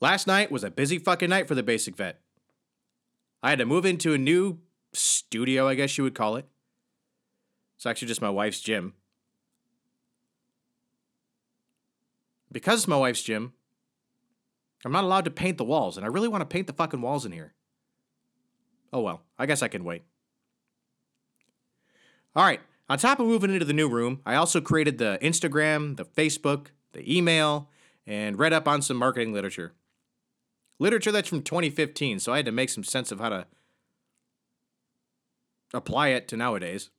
Last night was a busy fucking night for the basic vet. I had to move into a new studio, I guess you would call it. It's actually just my wife's gym. Because it's my wife's gym, I'm not allowed to paint the walls, and I really want to paint the fucking walls in here. Oh well, I guess I can wait. All right, on top of moving into the new room, I also created the Instagram, the Facebook, the email, and read up on some marketing literature. Literature that's from 2015, so I had to make some sense of how to apply it to nowadays.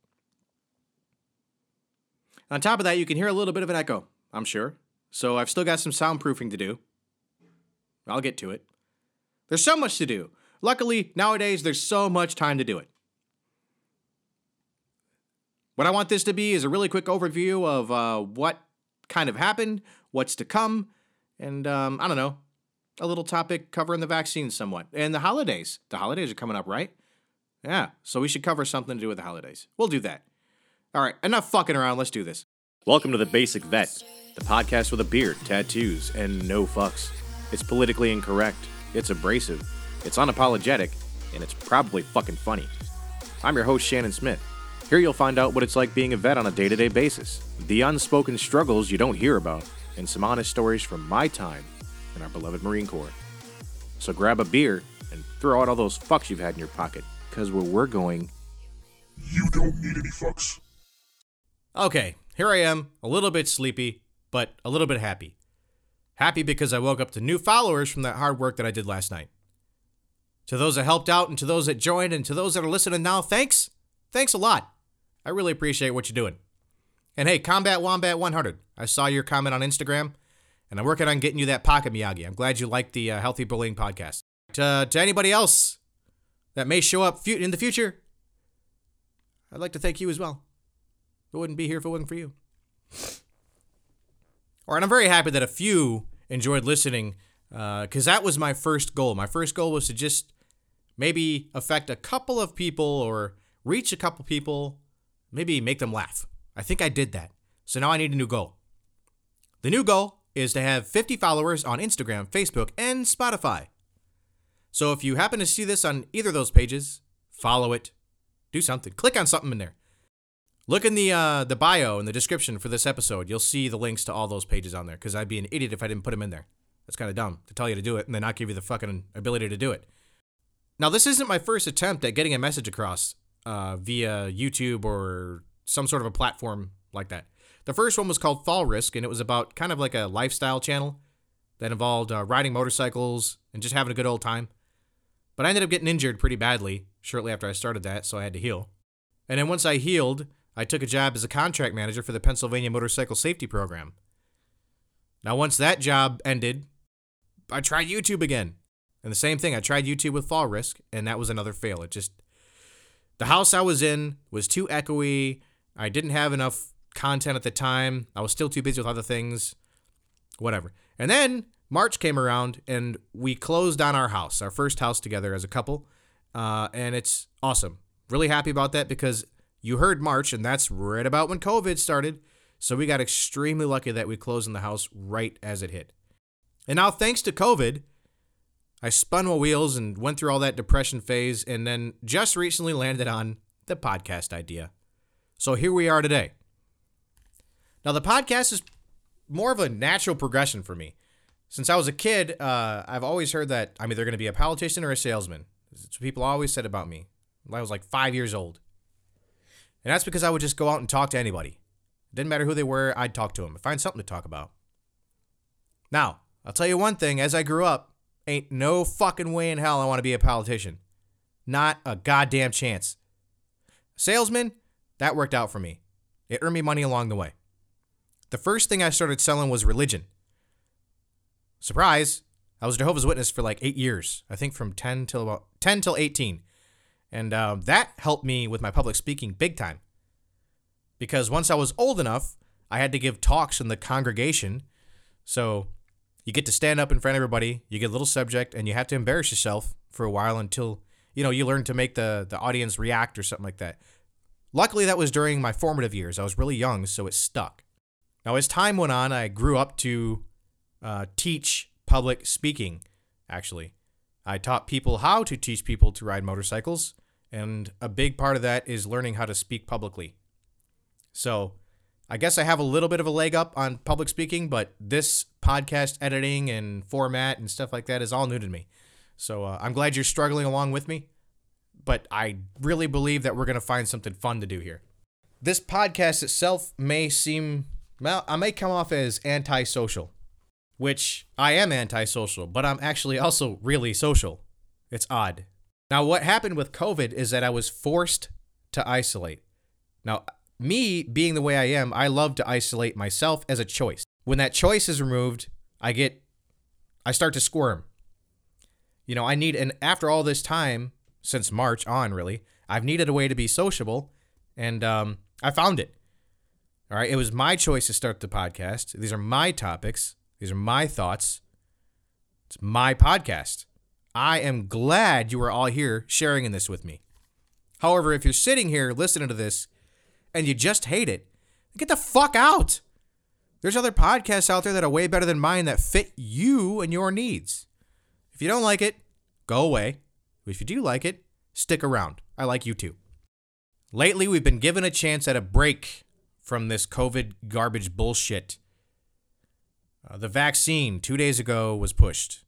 On top of that, you can hear a little bit of an echo, I'm sure. So I've still got some soundproofing to do. I'll get to it. There's so much to do. Luckily, nowadays, there's so much time to do it. What I want this to be is a really quick overview of uh, what kind of happened, what's to come, and um, I don't know, a little topic covering the vaccine somewhat. And the holidays. The holidays are coming up, right? Yeah, so we should cover something to do with the holidays. We'll do that. All right, enough fucking around. Let's do this. Welcome to The Basic Vet, the podcast with a beard, tattoos, and no fucks. It's politically incorrect, it's abrasive, it's unapologetic, and it's probably fucking funny. I'm your host, Shannon Smith. Here you'll find out what it's like being a vet on a day to day basis, the unspoken struggles you don't hear about, and some honest stories from my time in our beloved Marine Corps. So grab a beer and throw out all those fucks you've had in your pocket, because where we're going. You don't need any fucks. Okay, here I am, a little bit sleepy, but a little bit happy. Happy because I woke up to new followers from that hard work that I did last night. To those that helped out and to those that joined and to those that are listening now, thanks. Thanks a lot. I really appreciate what you're doing. And hey, Combat Wombat 100, I saw your comment on Instagram, and I'm working on getting you that pocket Miyagi. I'm glad you liked the uh, Healthy Bullying podcast. To, to anybody else that may show up in the future, I'd like to thank you as well. I wouldn't be here if it wasn't for you. All right, I'm very happy that a few enjoyed listening because uh, that was my first goal. My first goal was to just maybe affect a couple of people or reach a couple people, maybe make them laugh. I think I did that. So now I need a new goal. The new goal is to have 50 followers on Instagram, Facebook, and Spotify. So if you happen to see this on either of those pages, follow it, do something, click on something in there. Look in the uh, the bio in the description for this episode. You'll see the links to all those pages on there because I'd be an idiot if I didn't put them in there. That's kind of dumb to tell you to do it and then not give you the fucking ability to do it. Now, this isn't my first attempt at getting a message across uh, via YouTube or some sort of a platform like that. The first one was called Fall Risk, and it was about kind of like a lifestyle channel that involved uh, riding motorcycles and just having a good old time. But I ended up getting injured pretty badly shortly after I started that, so I had to heal. And then once I healed, I took a job as a contract manager for the Pennsylvania Motorcycle Safety Program. Now, once that job ended, I tried YouTube again. And the same thing, I tried YouTube with Fall Risk, and that was another fail. It just, the house I was in was too echoey. I didn't have enough content at the time. I was still too busy with other things. Whatever. And then March came around, and we closed on our house, our first house together as a couple. Uh, and it's awesome. Really happy about that because you heard March, and that's right about when COVID started. So we got extremely lucky that we closed in the house right as it hit. And now, thanks to COVID, I spun my wheels and went through all that depression phase, and then just recently landed on the podcast idea. So here we are today. Now, the podcast is more of a natural progression for me. Since I was a kid, uh, I've always heard that I'm either going to be a politician or a salesman. It's what people always said about me. I was like five years old. And that's because I would just go out and talk to anybody. It didn't matter who they were, I'd talk to them, I find something to talk about. Now, I'll tell you one thing as I grew up, ain't no fucking way in hell I want to be a politician. Not a goddamn chance. Salesman, that worked out for me. It earned me money along the way. The first thing I started selling was religion. Surprise, I was Jehovah's Witness for like eight years. I think from 10 till about 10 till 18. And um, that helped me with my public speaking big time. Because once I was old enough, I had to give talks in the congregation. So you get to stand up in front of everybody, you get a little subject, and you have to embarrass yourself for a while until you know you learn to make the the audience react or something like that. Luckily, that was during my formative years. I was really young, so it stuck. Now, as time went on, I grew up to uh, teach public speaking, actually. I taught people how to teach people to ride motorcycles, and a big part of that is learning how to speak publicly. So, I guess I have a little bit of a leg up on public speaking, but this podcast editing and format and stuff like that is all new to me. So, uh, I'm glad you're struggling along with me, but I really believe that we're going to find something fun to do here. This podcast itself may seem, well, I may come off as antisocial which I am antisocial, but I'm actually also really social. It's odd. Now, what happened with COVID is that I was forced to isolate. Now, me being the way I am, I love to isolate myself as a choice. When that choice is removed, I get, I start to squirm. You know, I need, and after all this time, since March on, really, I've needed a way to be sociable, and um, I found it. All right, it was my choice to start the podcast. These are my topics. These are my thoughts. It's my podcast. I am glad you are all here sharing in this with me. However, if you're sitting here listening to this and you just hate it, get the fuck out. There's other podcasts out there that are way better than mine that fit you and your needs. If you don't like it, go away. If you do like it, stick around. I like you too. Lately, we've been given a chance at a break from this COVID garbage bullshit uh, the vaccine two days ago was pushed,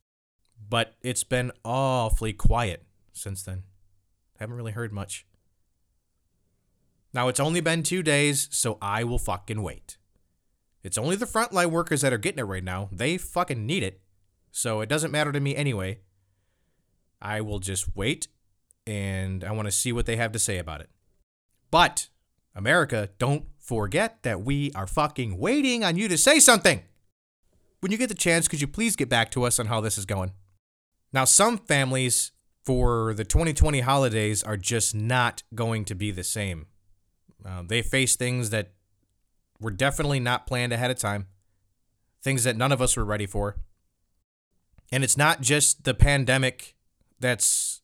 but it's been awfully quiet since then. Haven't really heard much. Now, it's only been two days, so I will fucking wait. It's only the frontline workers that are getting it right now. They fucking need it. So it doesn't matter to me anyway. I will just wait and I want to see what they have to say about it. But, America, don't forget that we are fucking waiting on you to say something. When you get the chance, could you please get back to us on how this is going? Now, some families for the 2020 holidays are just not going to be the same. Uh, they face things that were definitely not planned ahead of time, things that none of us were ready for. And it's not just the pandemic that's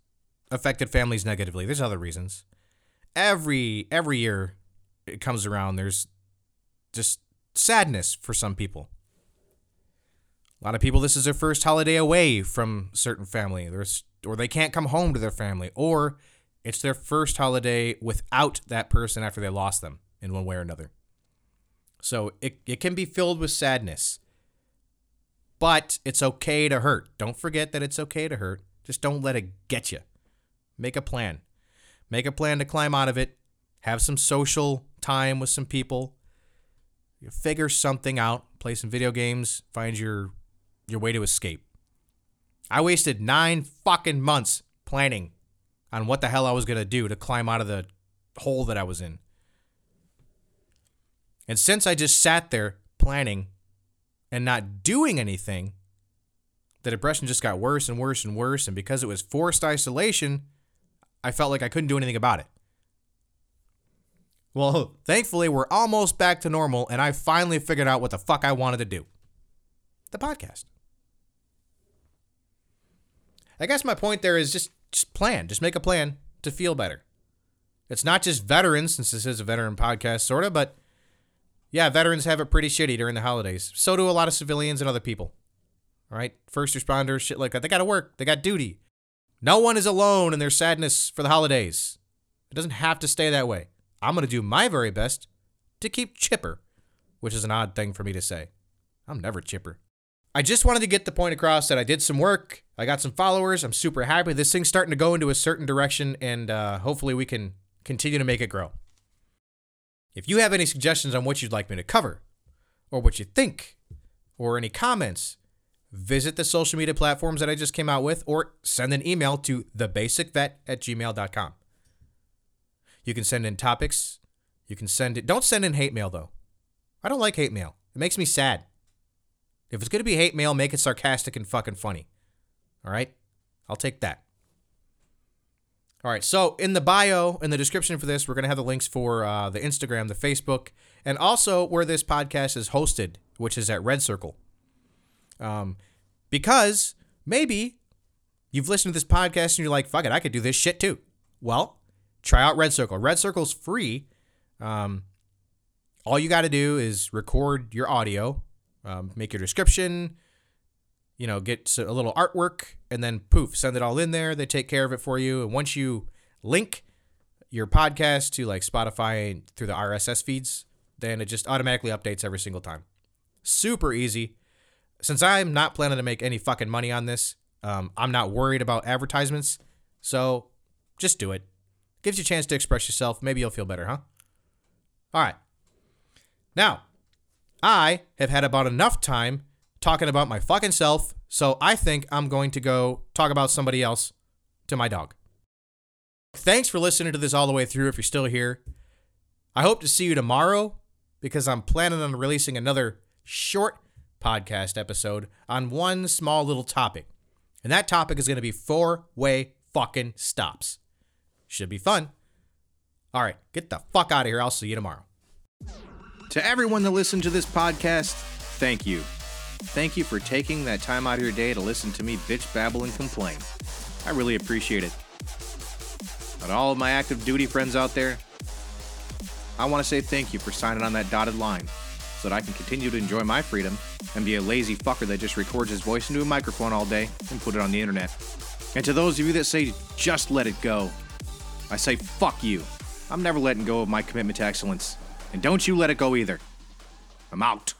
affected families negatively. There's other reasons. Every every year it comes around, there's just sadness for some people. A lot of people, this is their first holiday away from certain family, There's, or they can't come home to their family, or it's their first holiday without that person after they lost them in one way or another. So it, it can be filled with sadness. But it's okay to hurt. Don't forget that it's okay to hurt. Just don't let it get you. Make a plan. Make a plan to climb out of it. Have some social time with some people. You Figure something out. Play some video games. Find your your way to escape. I wasted nine fucking months planning on what the hell I was going to do to climb out of the hole that I was in. And since I just sat there planning and not doing anything, the depression just got worse and worse and worse. And because it was forced isolation, I felt like I couldn't do anything about it. Well, thankfully, we're almost back to normal, and I finally figured out what the fuck I wanted to do the podcast. I guess my point there is just, just plan, just make a plan to feel better. It's not just veterans, since this is a veteran podcast, sort of, but yeah, veterans have it pretty shitty during the holidays. So do a lot of civilians and other people. All right, first responders, shit like that. They got to work, they got duty. No one is alone in their sadness for the holidays. It doesn't have to stay that way. I'm going to do my very best to keep chipper, which is an odd thing for me to say. I'm never chipper. I just wanted to get the point across that I did some work. I got some followers. I'm super happy. This thing's starting to go into a certain direction, and uh, hopefully we can continue to make it grow. If you have any suggestions on what you'd like me to cover, or what you think, or any comments, visit the social media platforms that I just came out with, or send an email to thebasicvet at gmail.com. You can send in topics. You can send it. Don't send in hate mail, though. I don't like hate mail. It makes me sad. If it's going to be hate mail, make it sarcastic and fucking funny. All right? I'll take that. All right. So in the bio, in the description for this, we're going to have the links for uh, the Instagram, the Facebook, and also where this podcast is hosted, which is at Red Circle. Um, because maybe you've listened to this podcast and you're like, fuck it, I could do this shit too. Well, try out Red Circle. Red Circle's free. Um, all you got to do is record your audio um, make your description, you know, get a little artwork and then poof, send it all in there. They take care of it for you. And once you link your podcast to like Spotify through the RSS feeds, then it just automatically updates every single time. Super easy. Since I'm not planning to make any fucking money on this, um, I'm not worried about advertisements. So just do it. Gives you a chance to express yourself. Maybe you'll feel better, huh? All right. Now, I have had about enough time talking about my fucking self, so I think I'm going to go talk about somebody else to my dog. Thanks for listening to this all the way through if you're still here. I hope to see you tomorrow because I'm planning on releasing another short podcast episode on one small little topic. And that topic is going to be four way fucking stops. Should be fun. All right, get the fuck out of here. I'll see you tomorrow. To everyone that listened to this podcast, thank you. Thank you for taking that time out of your day to listen to me bitch, babble, and complain. I really appreciate it. But all of my active duty friends out there, I want to say thank you for signing on that dotted line so that I can continue to enjoy my freedom and be a lazy fucker that just records his voice into a microphone all day and put it on the internet. And to those of you that say, just let it go, I say, fuck you. I'm never letting go of my commitment to excellence. And don't you let it go either. I'm out.